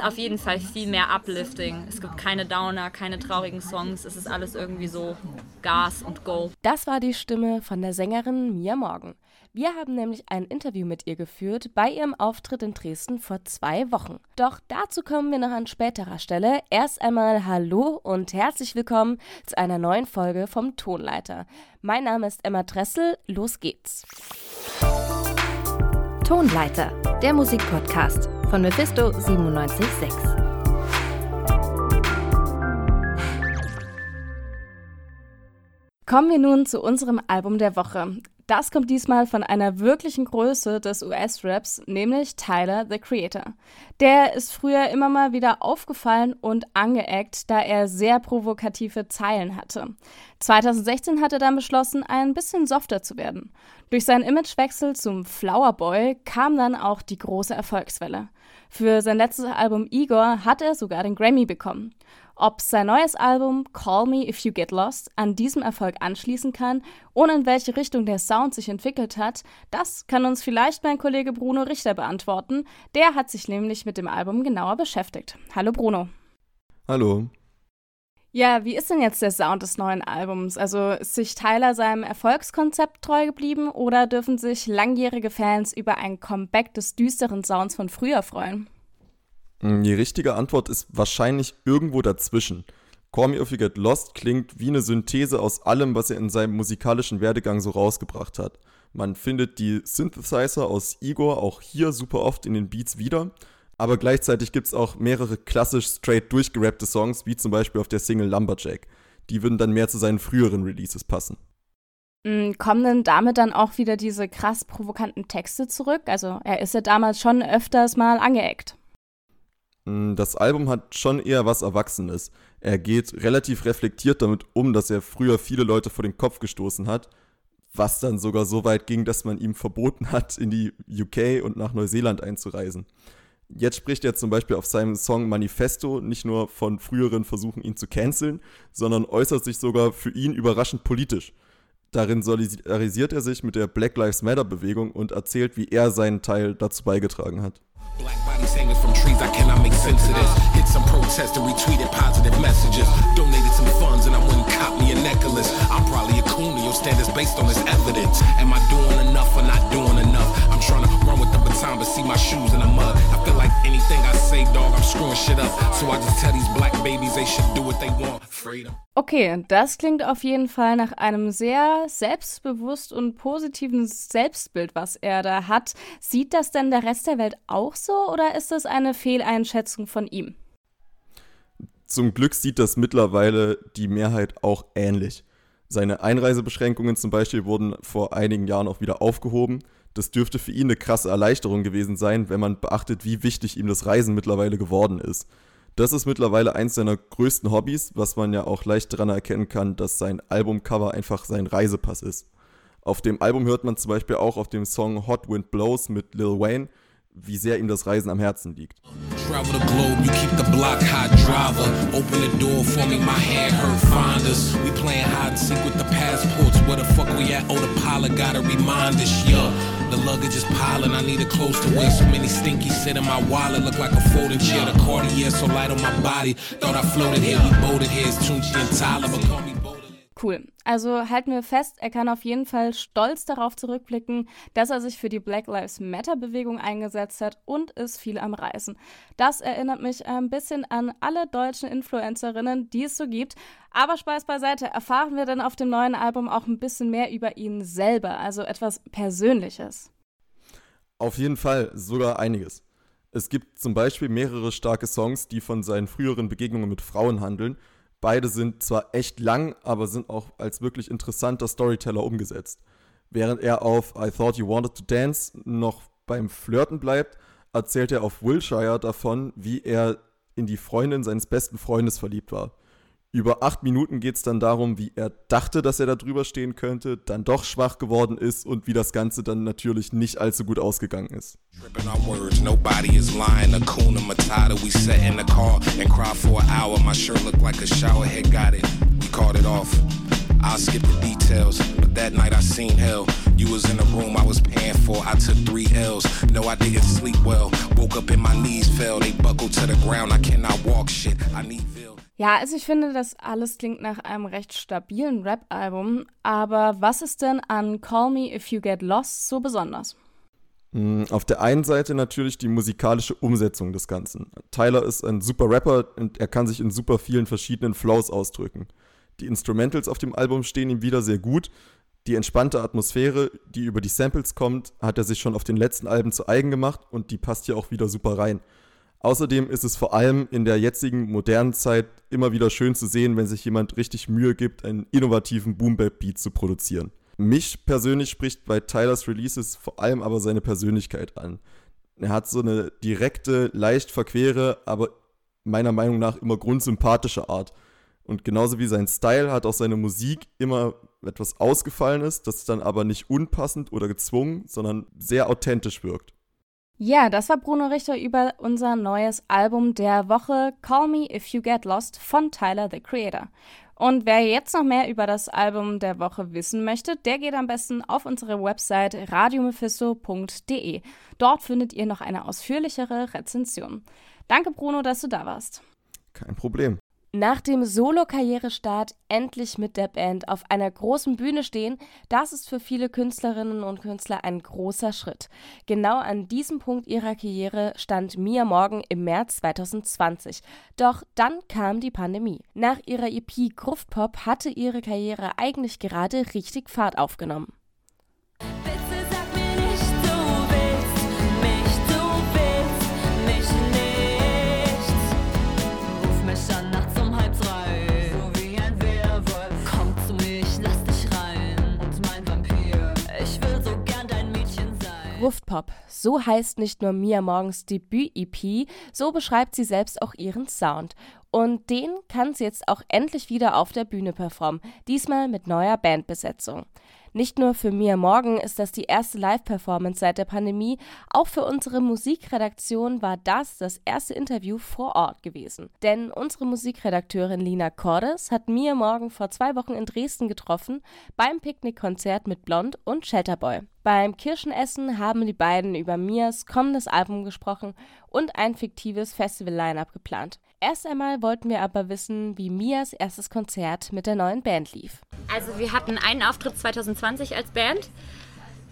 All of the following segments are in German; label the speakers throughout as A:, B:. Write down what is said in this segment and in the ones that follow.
A: ist auf jeden Fall viel mehr Uplifting. Es gibt keine Downer, keine traurigen Songs. Es ist alles irgendwie so Gas und Go.
B: Das war die Stimme von der Sängerin Mia Morgan. Wir haben nämlich ein Interview mit ihr geführt bei ihrem Auftritt in Dresden vor zwei Wochen. Doch dazu kommen wir noch an späterer Stelle. Erst einmal Hallo und herzlich willkommen zu einer neuen Folge vom Tonleiter. Mein Name ist Emma Dressel. Los geht's.
C: Tonleiter, der Musikpodcast von Mephisto 976.
B: Kommen wir nun zu unserem Album der Woche. Das kommt diesmal von einer wirklichen Größe des US-Raps, nämlich Tyler, the Creator. Der ist früher immer mal wieder aufgefallen und angeeckt, da er sehr provokative Zeilen hatte. 2016 hat er dann beschlossen, ein bisschen softer zu werden. Durch seinen Imagewechsel zum Flower Boy kam dann auch die große Erfolgswelle. Für sein letztes Album Igor hat er sogar den Grammy bekommen. Ob sein neues Album Call Me If You Get Lost an diesem Erfolg anschließen kann und in welche Richtung der Sound sich entwickelt hat, das kann uns vielleicht mein Kollege Bruno Richter beantworten. Der hat sich nämlich mit dem Album genauer beschäftigt. Hallo Bruno.
D: Hallo.
B: Ja, wie ist denn jetzt der Sound des neuen Albums? Also ist sich Tyler seinem Erfolgskonzept treu geblieben oder dürfen sich langjährige Fans über ein Comeback des düsteren Sounds von früher freuen?
D: Mm, die richtige Antwort ist wahrscheinlich irgendwo dazwischen. Call Me If You Get Lost klingt wie eine Synthese aus allem, was er in seinem musikalischen Werdegang so rausgebracht hat. Man findet die Synthesizer aus Igor auch hier super oft in den Beats wieder, aber gleichzeitig gibt es auch mehrere klassisch straight durchgerappte Songs, wie zum Beispiel auf der Single Lumberjack. Die würden dann mehr zu seinen früheren Releases passen.
B: Mm, kommen denn damit dann auch wieder diese krass provokanten Texte zurück? Also er ist ja damals schon öfters mal angeeckt.
D: Mm, das Album hat schon eher was Erwachsenes. Er geht relativ reflektiert damit um, dass er früher viele Leute vor den Kopf gestoßen hat, was dann sogar so weit ging, dass man ihm verboten hat, in die UK und nach Neuseeland einzureisen. Jetzt spricht er zum Beispiel auf seinem Song Manifesto nicht nur von früheren Versuchen, ihn zu canceln, sondern äußert sich sogar für ihn überraschend politisch. Darin solidarisiert er sich mit der Black Lives Matter Bewegung und erzählt, wie er seinen Teil dazu beigetragen hat. Black bodies hanging from trees, I cannot make sense of this. Hit some protest and retweeted positive messages. Donated some funds and I wouldn't cop a necklace. I'm probably a coon standards based on this evidence. Am I doing enough or not doing enough? I'm trying to run with the baton but see my shoes in the mud. I feel like anything I say, dog, I'm screwing shit up. So I just tell these black babies they should do what they want. Freedom.
B: Okay, das klingt auf jeden Fall nach einem sehr selbstbewusst und positiven Selbstbild, was er da hat. Sieht das denn der Rest der Welt auch so oder ist das eine Fehleinschätzung von ihm?
D: Zum Glück sieht das mittlerweile die Mehrheit auch ähnlich. Seine Einreisebeschränkungen zum Beispiel wurden vor einigen Jahren auch wieder aufgehoben. Das dürfte für ihn eine krasse Erleichterung gewesen sein, wenn man beachtet, wie wichtig ihm das Reisen mittlerweile geworden ist. Das ist mittlerweile eins seiner größten Hobbys, was man ja auch leicht daran erkennen kann, dass sein Albumcover einfach sein Reisepass ist. Auf dem Album hört man zum Beispiel auch auf dem Song Hot Wind Blows mit Lil Wayne, wie sehr ihm das Reisen am Herzen liegt. Travel the globe, you keep the block hot driver. Open the door for me, my hand hurt, find us. We playing hide and seek with the passports. Where the fuck we at? Oh, the pilot gotta remind us, yeah. The luggage is piling, I need a close to wear. So many stinkies sit in my wallet, look like a folding chair. The Cartier so light on my body. Thought I floated here, we boated here. It's Tunchi and Tyler, but call me
B: Cool. Also halten wir fest, er kann auf jeden Fall stolz darauf zurückblicken, dass er sich für die Black Lives Matter Bewegung eingesetzt hat und ist viel am Reisen. Das erinnert mich ein bisschen an alle deutschen Influencerinnen, die es so gibt. Aber Spaß beiseite, erfahren wir dann auf dem neuen Album auch ein bisschen mehr über ihn selber, also etwas Persönliches.
D: Auf jeden Fall, sogar einiges. Es gibt zum Beispiel mehrere starke Songs, die von seinen früheren Begegnungen mit Frauen handeln Beide sind zwar echt lang, aber sind auch als wirklich interessanter Storyteller umgesetzt. Während er auf I Thought You Wanted to Dance noch beim Flirten bleibt, erzählt er auf Wilshire davon, wie er in die Freundin seines besten Freundes verliebt war. Über acht Minuten geht es dann darum, wie er dachte, dass er da drüber stehen könnte, dann doch schwach geworden ist und wie das Ganze dann natürlich nicht allzu gut ausgegangen ist.
E: I'll skip the details, but that night I seen hell. You was in the room I was paying for. I took three L's. No, I didn't sleep well. Woke up and my knees fell. They buckled to the ground. I cannot walk shit. I need Bill.
F: Ja, also ich finde, das alles klingt nach einem recht stabilen Rap-Album. Aber was ist denn an Call Me If You Get Lost so besonders?
D: Mm, auf der einen Seite natürlich die musikalische Umsetzung des Ganzen. Tyler ist ein super Rapper und er kann sich in super vielen verschiedenen Flows ausdrücken. Die Instrumentals auf dem Album stehen ihm wieder sehr gut. Die entspannte Atmosphäre, die über die Samples kommt, hat er sich schon auf den letzten Alben zu eigen gemacht und die passt hier auch wieder super rein. Außerdem ist es vor allem in der jetzigen modernen Zeit immer wieder schön zu sehen, wenn sich jemand richtig Mühe gibt, einen innovativen Boom-Bap-Beat zu produzieren. Mich persönlich spricht bei Tylers Releases vor allem aber seine Persönlichkeit an. Er hat so eine direkte, leicht verquere, aber meiner Meinung nach immer grundsympathische Art. Und genauso wie sein Style hat auch seine Musik immer etwas ausgefallen ist, das dann aber nicht unpassend oder gezwungen, sondern sehr authentisch wirkt.
F: Ja, das war Bruno Richter über unser neues Album der Woche Call Me If You Get Lost von Tyler the Creator. Und wer jetzt noch mehr über das Album der Woche wissen möchte, der geht am besten auf unsere Website radiomephisto.de. Dort findet ihr noch eine ausführlichere Rezension. Danke, Bruno, dass du da warst.
D: Kein Problem
F: nach dem Solo-Karrierestart endlich mit der Band auf einer großen Bühne stehen, das ist für viele Künstlerinnen und Künstler ein großer Schritt. Genau an diesem Punkt ihrer Karriere stand Mia Morgan im März 2020. Doch dann kam die Pandemie. Nach ihrer EP Gruftpop hatte ihre Karriere eigentlich gerade richtig Fahrt aufgenommen. Gruftpop. So heißt nicht nur Mia Morgens Debüt-EP, so beschreibt sie selbst auch ihren Sound. Und den kann sie jetzt auch endlich wieder auf der Bühne performen, diesmal mit neuer Bandbesetzung. Nicht nur für Mia Morgan ist das die erste Live-Performance seit der Pandemie, auch für unsere Musikredaktion war das das erste Interview vor Ort gewesen. Denn unsere Musikredakteurin Lina Cordes hat Mia Morgan vor zwei Wochen in Dresden getroffen, beim Picknickkonzert mit Blond und Shelterboy. Beim Kirschenessen haben die beiden über Mias kommendes Album gesprochen und ein fiktives Festival-Line-Up geplant. Erst einmal wollten wir aber wissen, wie Mias erstes Konzert mit der neuen Band lief.
A: Also wir hatten einen Auftritt 2020 als Band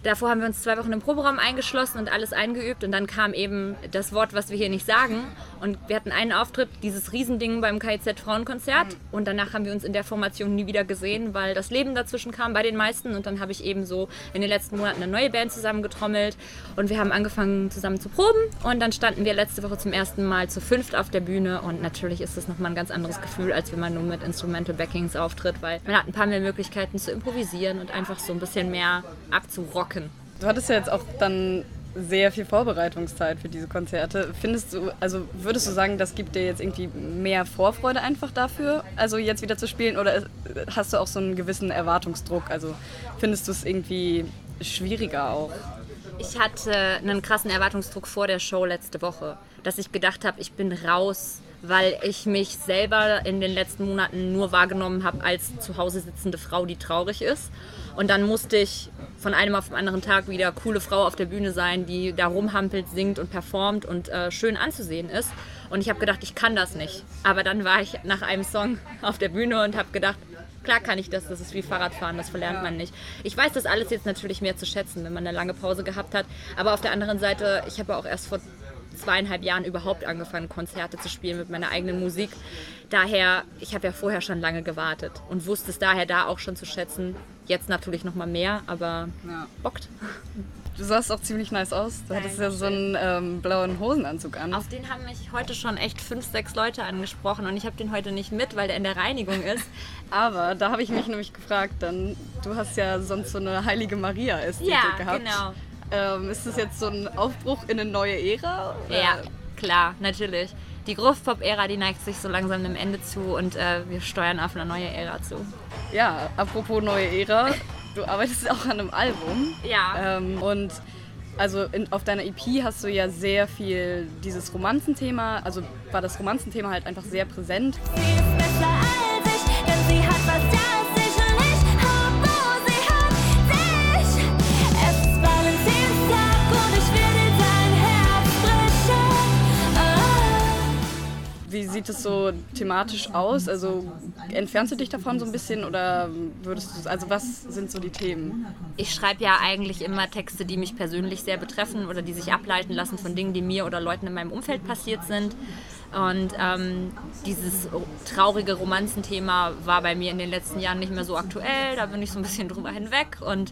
A: Davor haben wir uns zwei Wochen im Proberaum eingeschlossen und alles eingeübt und dann kam eben das Wort, was wir hier nicht sagen. Und wir hatten einen Auftritt, dieses Riesending beim KIZ Frauenkonzert. Und danach haben wir uns in der Formation nie wieder gesehen, weil das Leben dazwischen kam bei den meisten. Und dann habe ich eben so in den letzten Monaten eine neue Band zusammengetrommelt. Und wir haben angefangen zusammen zu proben. Und dann standen wir letzte Woche zum ersten Mal zu fünft auf der Bühne. Und natürlich ist das nochmal ein ganz anderes Gefühl, als wenn man nur mit Instrumental Backings auftritt, weil man hat ein paar mehr Möglichkeiten zu improvisieren und einfach so ein bisschen mehr abzurocken rocken.
G: Du hattest ja jetzt auch dann sehr viel Vorbereitungszeit für diese Konzerte. Findest du, also würdest du sagen, das gibt dir jetzt irgendwie mehr Vorfreude einfach dafür, also jetzt wieder zu spielen, oder hast du auch so einen gewissen Erwartungsdruck? Also findest du es irgendwie schwieriger auch?
A: Ich hatte einen krassen Erwartungsdruck vor der Show letzte Woche, dass ich gedacht habe, ich bin raus weil ich mich selber in den letzten Monaten nur wahrgenommen habe als zu Hause sitzende Frau, die traurig ist. Und dann musste ich von einem auf den anderen Tag wieder coole Frau auf der Bühne sein, die da rumhampelt, singt und performt und äh, schön anzusehen ist. Und ich habe gedacht, ich kann das nicht. Aber dann war ich nach einem Song auf der Bühne und habe gedacht, klar kann ich das, das ist wie Fahrradfahren, das verlernt man nicht. Ich weiß das alles jetzt natürlich mehr zu schätzen, wenn man eine lange Pause gehabt hat. Aber auf der anderen Seite, ich habe auch erst vor zweieinhalb Jahren überhaupt angefangen, Konzerte zu spielen mit meiner eigenen Musik. Daher, ich habe ja vorher schon lange gewartet und wusste es daher da auch schon zu schätzen. Jetzt natürlich noch mal mehr, aber ja. bockt.
G: Du sahst auch ziemlich nice aus. Du hattest ja so einen ähm, blauen Hosenanzug an.
A: Auf den haben mich heute schon echt fünf, sechs Leute angesprochen und ich habe den heute nicht mit, weil der in der Reinigung ist.
G: Aber da habe ich mich nämlich gefragt, dann, du hast ja sonst so eine heilige Maria-Ästhetik
A: ja,
G: gehabt.
A: genau.
G: Ähm, ist das jetzt so ein Aufbruch in eine neue Ära?
A: Oder? Ja, klar, natürlich. Die Groove-Pop-Ära, die neigt sich so langsam dem Ende zu und äh, wir steuern auf eine neue Ära zu.
G: Ja, apropos neue Ära, du arbeitest auch an einem Album.
A: Ja.
G: Ähm, und also in, auf deiner EP hast du ja sehr viel dieses Romanzenthema, also war das Romanzenthema halt einfach sehr präsent.
H: Sie ist besser als ich, denn sie hat was, das
G: wie sieht es so thematisch aus? Also entfernst du dich davon so ein bisschen oder würdest du, also was sind so die Themen?
A: Ich schreibe ja eigentlich immer Texte, die mich persönlich sehr betreffen oder die sich ableiten lassen von Dingen, die mir oder Leuten in meinem Umfeld passiert sind. Und ähm, dieses traurige Romanzenthema war bei mir in den letzten Jahren nicht mehr so aktuell. Da bin ich so ein bisschen drüber hinweg. Und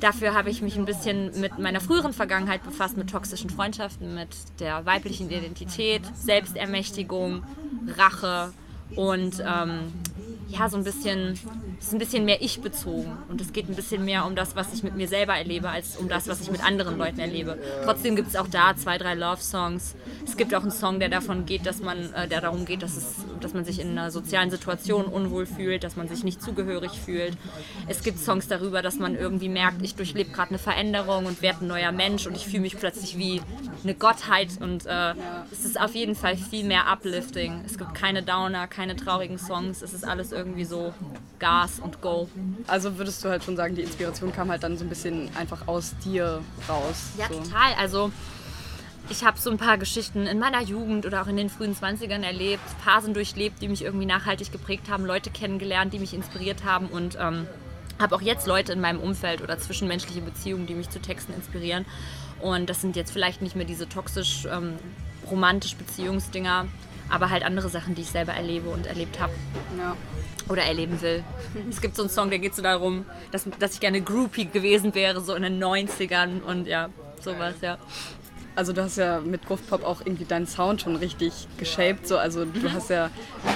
A: dafür habe ich mich ein bisschen mit meiner früheren Vergangenheit befasst, mit toxischen Freundschaften, mit der weiblichen Identität, Selbstermächtigung, Rache und ähm, ja, so ein bisschen, ist ein bisschen mehr ich bezogen und es geht ein bisschen mehr um das, was ich mit mir selber erlebe, als um das, was ich mit anderen Leuten erlebe. Trotzdem gibt es auch da zwei, drei Love-Songs. Es gibt auch einen Song, der davon geht, dass man, äh, der darum geht, dass, es, dass man sich in einer sozialen Situation unwohl fühlt, dass man sich nicht zugehörig fühlt. Es gibt Songs darüber, dass man irgendwie merkt, ich durchlebe gerade eine Veränderung und werde ein neuer Mensch und ich fühle mich plötzlich wie eine Gottheit und äh, es ist auf jeden Fall viel mehr uplifting. Es gibt keine Downer, keine traurigen Songs, es ist alles irgendwie so Gas und Go.
G: Also würdest du halt schon sagen, die Inspiration kam halt dann so ein bisschen einfach aus dir raus.
A: Ja,
G: so.
A: total. Also ich habe so ein paar Geschichten in meiner Jugend oder auch in den frühen 20ern erlebt, Phasen durchlebt, die mich irgendwie nachhaltig geprägt haben, Leute kennengelernt, die mich inspiriert haben und ähm, habe auch jetzt Leute in meinem Umfeld oder zwischenmenschliche Beziehungen, die mich zu Texten inspirieren. Und das sind jetzt vielleicht nicht mehr diese toxisch ähm, romantisch Beziehungsdinger, aber halt andere Sachen, die ich selber erlebe und erlebt habe.
G: Ja.
A: Oder erleben will. Es gibt so einen Song, der geht so darum, dass, dass ich gerne Groupie gewesen wäre, so in den 90ern und ja, sowas, ja.
G: Also du hast ja mit Groove Pop auch irgendwie deinen Sound schon richtig geshaped. So. Also du hast ja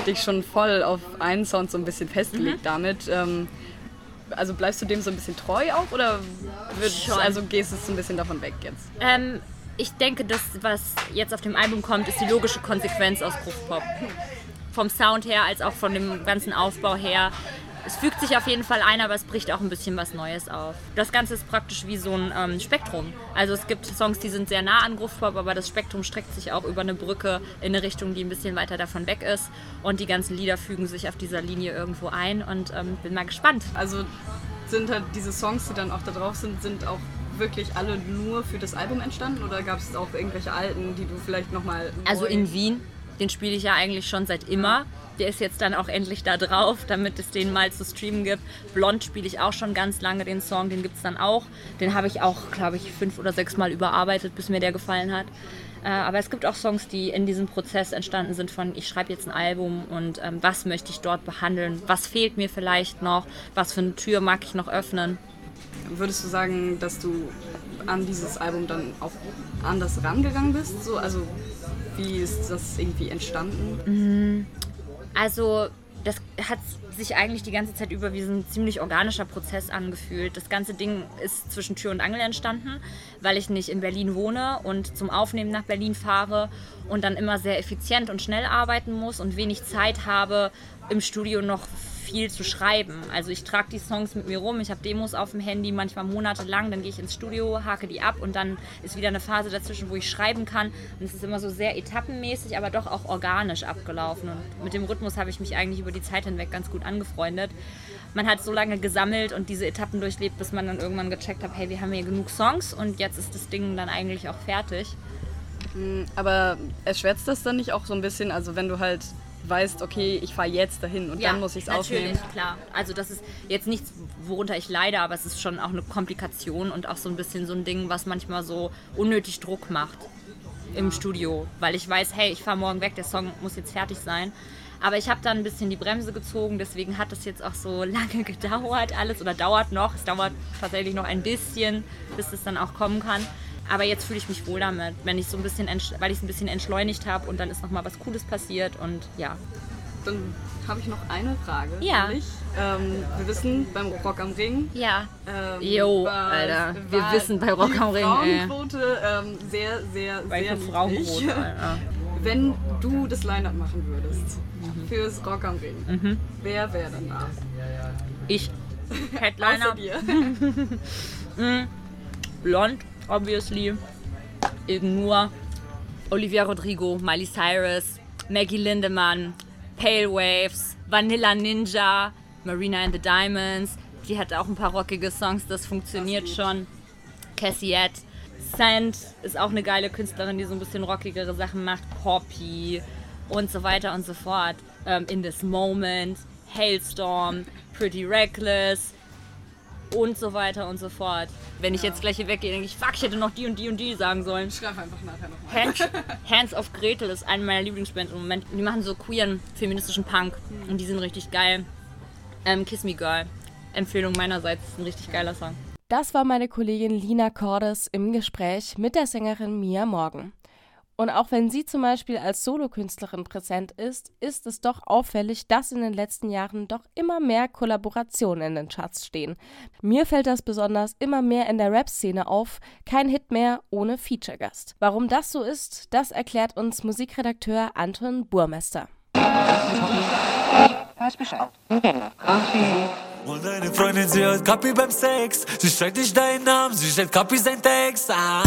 G: dich schon voll auf einen Sound so ein bisschen festgelegt damit. Ähm, also bleibst du dem so ein bisschen treu auch oder wird,
A: Schon.
G: also gehst du so ein bisschen davon weg jetzt?
A: Ähm, ich denke, das, was jetzt auf dem Album kommt, ist die logische Konsequenz aus Groove Pop. Vom Sound her als auch von dem ganzen Aufbau her. Es fügt sich auf jeden Fall ein, aber es bricht auch ein bisschen was Neues auf. Das Ganze ist praktisch wie so ein ähm, Spektrum. Also es gibt Songs, die sind sehr nah an Groove Pop, aber das Spektrum streckt sich auch über eine Brücke in eine Richtung, die ein bisschen weiter davon weg ist. Und die ganzen Lieder fügen sich auf dieser Linie irgendwo ein und ähm, bin mal gespannt.
G: Also sind halt diese Songs, die dann auch da drauf sind, sind auch wirklich alle nur für das Album entstanden oder gab es auch irgendwelche alten, die du vielleicht nochmal.
A: Also in Wien, den spiele ich ja eigentlich schon seit immer. Der ist jetzt dann auch endlich da drauf, damit es den mal zu streamen gibt. Blond spiele ich auch schon ganz lange, den Song, den gibt es dann auch. Den habe ich auch, glaube ich, fünf oder sechs Mal überarbeitet, bis mir der gefallen hat. Äh, aber es gibt auch Songs, die in diesem Prozess entstanden sind von, ich schreibe jetzt ein Album und ähm, was möchte ich dort behandeln, was fehlt mir vielleicht noch, was für eine Tür mag ich noch öffnen.
G: Würdest du sagen, dass du an dieses Album dann auch anders rangegangen bist? So, also wie ist das irgendwie entstanden?
A: Also das hat sich eigentlich die ganze Zeit über wie so ein ziemlich organischer Prozess angefühlt. Das ganze Ding ist zwischen Tür und Angel entstanden, weil ich nicht in Berlin wohne und zum Aufnehmen nach Berlin fahre und dann immer sehr effizient und schnell arbeiten muss und wenig Zeit habe, im Studio noch viel zu schreiben. Also ich trage die Songs mit mir rum, ich habe Demos auf dem Handy, manchmal monatelang, dann gehe ich ins Studio, hake die ab und dann ist wieder eine Phase dazwischen, wo ich schreiben kann. Und es ist immer so sehr etappenmäßig, aber doch auch organisch abgelaufen. Und mit dem Rhythmus habe ich mich eigentlich über die Zeit hinweg ganz gut angefreundet. Man hat so lange gesammelt und diese Etappen durchlebt, bis man dann irgendwann gecheckt hat, hey, wir haben hier genug Songs und jetzt ist das Ding dann eigentlich auch fertig.
G: Aber erschwärzt das dann nicht auch so ein bisschen, also wenn du halt weißt, okay, ich fahre jetzt dahin und dann muss ich es
A: natürlich,
G: aufnehmen?
A: klar. Also das ist jetzt nichts, worunter ich leide, aber es ist schon auch eine Komplikation und auch so ein bisschen so ein Ding, was manchmal so unnötig Druck macht im Studio, weil ich weiß, hey, ich fahre morgen weg, der Song muss jetzt fertig sein. Aber ich habe dann ein bisschen die Bremse gezogen, deswegen hat es jetzt auch so lange gedauert alles oder dauert noch. Es dauert tatsächlich noch ein bisschen, bis es dann auch kommen kann. Aber jetzt fühle ich mich wohl damit, wenn ich so ein bisschen, weil ich es ein bisschen entschleunigt habe und dann ist noch mal was Cooles passiert und ja.
G: Dann habe ich noch eine Frage.
A: Ja.
G: Ähm, wir wissen, beim Rock am Ring
A: Ja.
G: Ähm,
A: Jo, Alter, wir wissen bei Rock
G: die
A: am Ring, ey.
G: Frauenquote ähm, sehr, sehr, sehr
A: Welche
G: niedrig.
A: Frauenquote, Alter.
G: Wenn du das Line-Up machen würdest
A: Mhm.
G: fürs Rock am Ring, wer wäre dann da?
A: Ich. Headliner.
G: dir.
A: Blond, obviously. Eben nur Olivia Rodrigo, Miley Cyrus, Maggie Lindemann, Pale Waves, Vanilla Ninja, Marina and the Diamonds. Die hat auch ein paar rockige Songs, das funktioniert schon. Cassiette. Sand ist auch eine geile Künstlerin, die so ein bisschen rockigere Sachen macht. Poppy. und so weiter und so fort. Ähm, In This Moment, Hailstorm, Pretty Reckless und so weiter und so fort. Wenn ich jetzt gleich hier weggehe, denke ich, fuck, ich hätte noch die und die und die sagen sollen.
G: Schlaf einfach nachher nochmal.
A: Hands, Hands of Gretel ist eine meiner Lieblingsbands im Moment. Die machen so queeren, feministischen Punk und die sind richtig geil. Ähm, Kiss Me Girl. Empfehlung meinerseits, ist ein richtig geiler Song.
F: Das war meine Kollegin Lina Cordes im Gespräch mit der Sängerin Mia Morgan. Und auch wenn sie zum Beispiel als Solokünstlerin präsent ist, ist es doch auffällig, dass in den letzten Jahren doch immer mehr Kollaborationen in den Charts stehen. Mir fällt das besonders immer mehr in der Rap-Szene auf, kein Hit mehr ohne Feature-Gast. Warum das so ist, das erklärt uns Musikredakteur Anton Burmester.
H: Weiß Bescheid.
I: Und deine Freundin, sie hört Kapi beim Sex. Sie schreit nicht deinen Namen, sie stellt Kapi sein Text. Ah.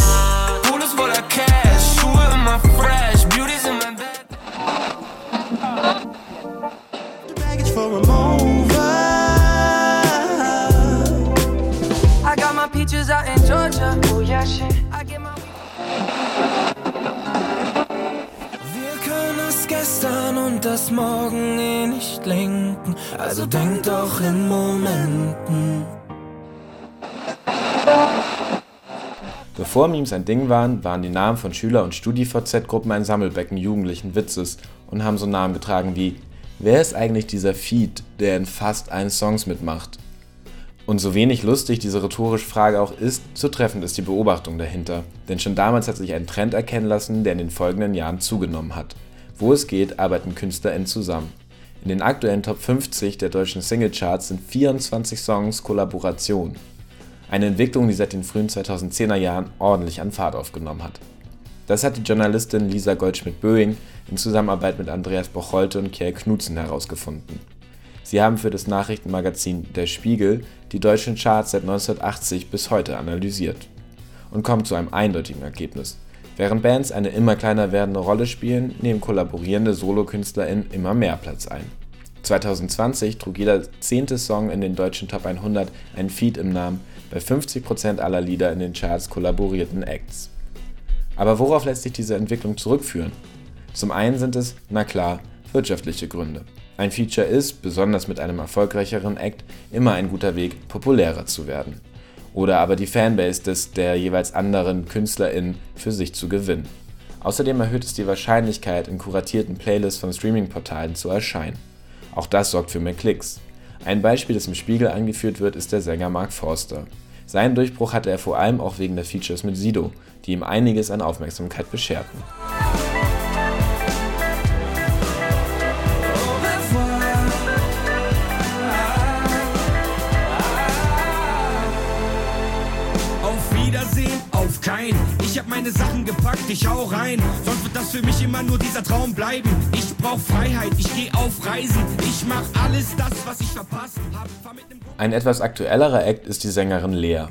E: Pool ist voller Cash, Schuhe immer fresh, Beauties in mein Bett.
I: Baggage for a over.
H: I got my peaches out in Georgia. Oh yeah, shit. I get my
I: Wir können das Gestern und das Morgen eh nicht lenken. Also denk doch in Momenten.
J: Bevor Memes ein Ding waren, waren die Namen von Schüler- und StudiVZ-Gruppen ein Sammelbecken jugendlichen Witzes und haben so Namen getragen wie Wer ist eigentlich dieser Feed, der in fast allen Songs mitmacht? Und so wenig lustig diese rhetorische Frage auch ist, so treffend ist die Beobachtung dahinter. Denn schon damals hat sich ein Trend erkennen lassen, der in den folgenden Jahren zugenommen hat. Wo es geht, arbeiten KünstlerInnen zusammen. In den aktuellen Top 50 der deutschen Singlecharts sind 24 Songs Kollaboration. Eine Entwicklung, die seit den frühen 2010er Jahren ordentlich an Fahrt aufgenommen hat. Das hat die Journalistin Lisa Goldschmidt-Böing in Zusammenarbeit mit Andreas Bocholte und Kjell Knutzen herausgefunden. Sie haben für das Nachrichtenmagazin Der Spiegel die deutschen Charts seit 1980 bis heute analysiert und kommen zu einem eindeutigen Ergebnis. Während Bands eine immer kleiner werdende Rolle spielen, nehmen kollaborierende SolokünstlerInnen immer mehr Platz ein. 2020 trug jeder zehnte Song in den deutschen Top 100 ein Feed im Namen, bei 50% aller Lieder in den Charts kollaborierten Acts. Aber worauf lässt sich diese Entwicklung zurückführen? Zum einen sind es, na klar, wirtschaftliche Gründe. Ein Feature ist, besonders mit einem erfolgreicheren Act, immer ein guter Weg, populärer zu werden. Oder aber die Fanbase des der jeweils anderen KünstlerInnen für sich zu gewinnen. Außerdem erhöht es die Wahrscheinlichkeit, in kuratierten Playlists von Streaming-Portalen zu erscheinen. Auch das sorgt für mehr Klicks. Ein Beispiel, das im Spiegel angeführt wird, ist der Sänger Mark Forster. Seinen Durchbruch hatte er vor allem auch wegen der Features mit Sido, die ihm einiges an Aufmerksamkeit bescherten.
E: Ich hau rein. Sonst wird das für mich immer nur dieser Traum bleiben. Ich brauch Freiheit, ich geh auf Reisen. Ich mach alles das, was ich verpasst hab.
J: Ein etwas aktuellerer Act ist die Sängerin Lea.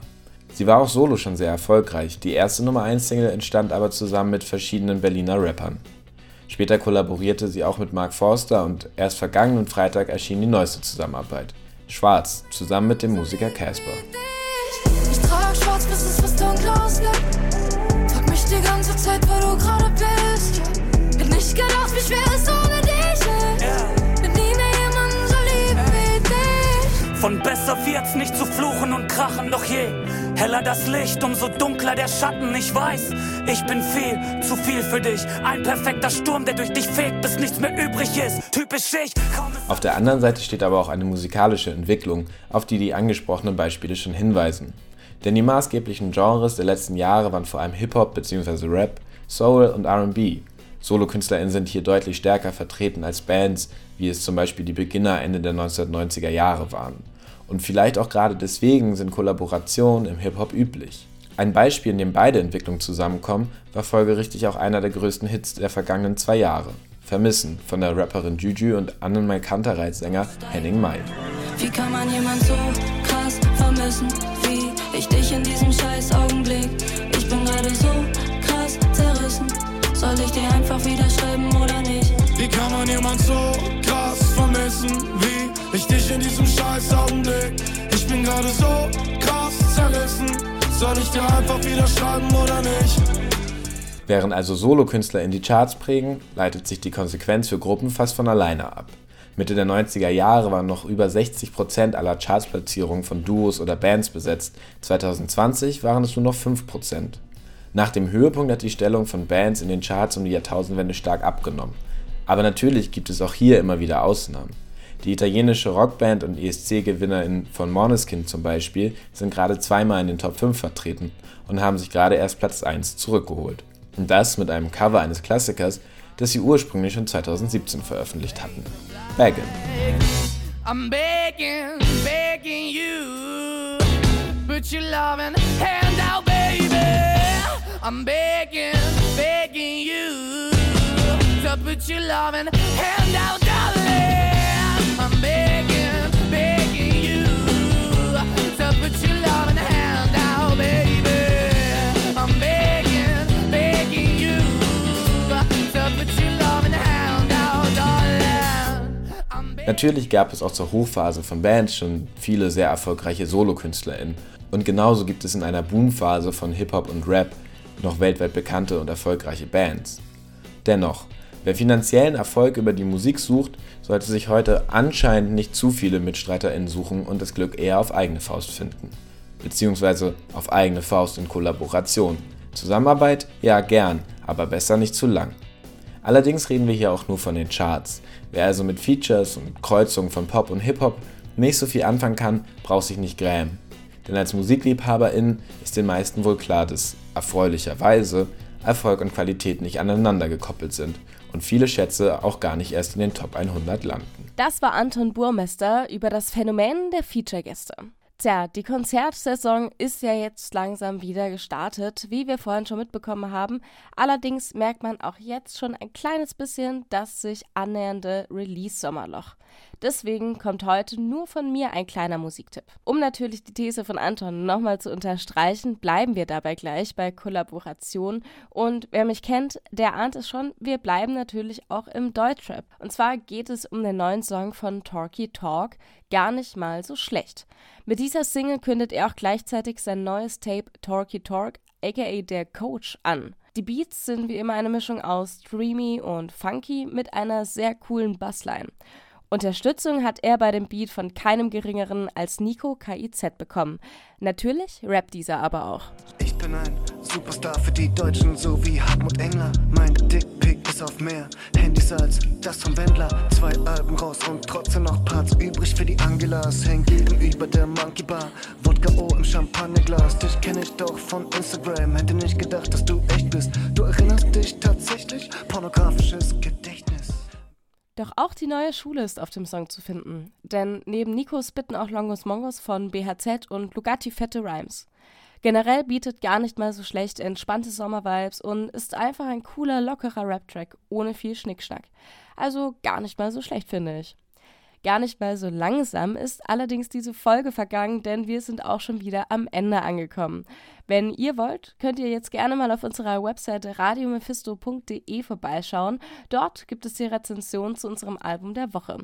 J: Sie war auch solo schon sehr erfolgreich, die erste Nummer 1 Single entstand aber zusammen mit verschiedenen Berliner Rappern. Später kollaborierte sie auch mit Mark Forster und erst vergangenen Freitag erschien die neueste Zusammenarbeit. Schwarz, zusammen mit dem Musiker Casper.
K: Die ganze Zeit, wo du gerade bist. Hätt nicht gedacht, wie schwer es ohne dich ist. Mit nie mehr jemanden so lieb wie dich.
I: Von besser wird's nicht zu fluchen und krachen, doch je heller das Licht, umso dunkler der Schatten. Ich weiß, ich bin viel, zu viel für dich. Ein perfekter Sturm, der durch dich fegt, bis nichts mehr übrig ist. Typisch ich,
J: Auf der anderen Seite steht aber auch eine musikalische Entwicklung, auf die die angesprochenen Beispiele schon hinweisen. Denn die maßgeblichen Genres der letzten Jahre waren vor allem Hip-Hop bzw. Rap, Soul und RB. SolokünstlerInnen sind hier deutlich stärker vertreten als Bands, wie es zum Beispiel die Beginner Ende der 1990er Jahre waren. Und vielleicht auch gerade deswegen sind Kollaborationen im Hip-Hop üblich. Ein Beispiel, in dem beide Entwicklungen zusammenkommen, war folgerichtig auch einer der größten Hits der vergangenen zwei Jahre. Vermissen von der Rapperin Juju und Annenmai Kantereit-Sänger Henning Mai.
K: Wie kann man jemand so krass vermissen ich in diesem scheiß Augenblick? Ich bin gerade so krass zerrissen. Soll ich dir einfach wieder schreiben oder nicht?
E: Wie kann man jemand so krass vermissen wie ich dich in diesem scheiß Augenblick? Ich bin gerade so krass zerrissen. Soll ich dir einfach wieder schreiben oder nicht?
J: Während also Solokünstler in die Charts prägen, leitet sich die Konsequenz für Gruppen fast von alleine ab. Mitte der 90er Jahre waren noch über 60% aller Chartsplatzierungen von Duos oder Bands besetzt, 2020 waren es nur noch 5%. Nach dem Höhepunkt hat die Stellung von Bands in den Charts um die Jahrtausendwende stark abgenommen. Aber natürlich gibt es auch hier immer wieder Ausnahmen. Die italienische Rockband und ESC-Gewinnerin von Måneskin zum Beispiel sind gerade zweimal in den Top 5 vertreten und haben sich gerade erst Platz 1 zurückgeholt. Und das mit einem Cover eines Klassikers, das sie ursprünglich schon 2017 veröffentlicht hatten. Beggin. I'm begging, begging you, put your loving hand out, baby. I'm begging, begging you, to put your loving hand out, darling. I'm begging, begging you, to put your loving hand out, baby. Natürlich gab es auch zur Hochphase von Bands schon viele sehr erfolgreiche SolokünstlerInnen. Und genauso gibt es in einer Boomphase von Hip-Hop und Rap noch weltweit bekannte und erfolgreiche Bands. Dennoch, wer finanziellen Erfolg über die Musik sucht, sollte sich heute anscheinend nicht zu viele MitstreiterInnen suchen und das Glück eher auf eigene Faust finden. Beziehungsweise auf eigene Faust in Kollaboration. Zusammenarbeit? Ja, gern, aber besser nicht zu lang. Allerdings reden wir hier auch nur von den Charts. Wer also mit Features und Kreuzungen von Pop und Hip-Hop nicht so viel anfangen kann, braucht sich nicht grämen. Denn als Musikliebhaberin ist den meisten wohl klar, dass erfreulicherweise Erfolg und Qualität nicht aneinander gekoppelt sind und viele Schätze auch gar nicht erst in den Top 100 landen.
F: Das war Anton Burmester über das Phänomen der Feature-Gäste. Tja, die Konzertsaison ist ja jetzt langsam wieder gestartet, wie wir vorhin schon mitbekommen haben. Allerdings merkt man auch jetzt schon ein kleines bisschen das sich annähernde Release-Sommerloch. Deswegen kommt heute nur von mir ein kleiner Musiktipp. Um natürlich die These von Anton nochmal zu unterstreichen, bleiben wir dabei gleich bei Kollaboration. Und wer mich kennt, der ahnt es schon, wir bleiben natürlich auch im Deutschrap. Und zwar geht es um den neuen Song von Talky Talk, gar nicht mal so schlecht. Mit dieser Single kündet er auch gleichzeitig sein neues Tape Talky Talk, aka der Coach, an. Die Beats sind wie immer eine Mischung aus Dreamy und Funky mit einer sehr coolen Bassline. Unterstützung hat er bei dem Beat von keinem geringeren als Nico KIZ bekommen. Natürlich rappt dieser aber auch.
L: Ich bin ein Superstar für die Deutschen, so wie Hartmut Engler. Mein Dickpick ist auf mehr Handys als das vom Wendler. Zwei Alben raus und trotzdem noch Parts übrig für die Angelas. Häng gegenüber der Monkey Bar, Wodka O im Champagnerglas. Dich kenne ich doch von Instagram, hätte nicht gedacht, dass du echt bist. Du erinnerst dich tatsächlich? Pornografisches Gedächtnis.
F: Doch auch die neue Schule ist auf dem Song zu finden. Denn neben Nikos bitten auch Longos Mongos von BHZ und Lugatti fette Rhymes. Generell bietet gar nicht mal so schlecht entspannte Sommervibes und ist einfach ein cooler, lockerer Rap-Track ohne viel Schnickschnack. Also gar nicht mal so schlecht, finde ich. Gar nicht mal so langsam ist allerdings diese Folge vergangen, denn wir sind auch schon wieder am Ende angekommen. Wenn ihr wollt, könnt ihr jetzt gerne mal auf unserer Webseite radiomephisto.de vorbeischauen. Dort gibt es die Rezension zu unserem Album der Woche.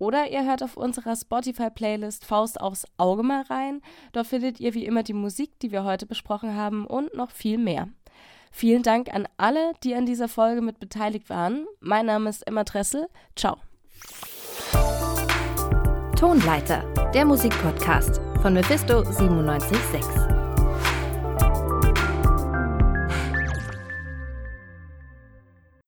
F: Oder ihr hört auf unserer Spotify-Playlist Faust aufs Auge mal rein. Dort findet ihr wie immer die Musik, die wir heute besprochen haben und noch viel mehr. Vielen Dank an alle, die an dieser Folge mit beteiligt waren. Mein Name ist Emma Dressel. Ciao.
C: Tonleiter, der Musikpodcast von Mephisto 976.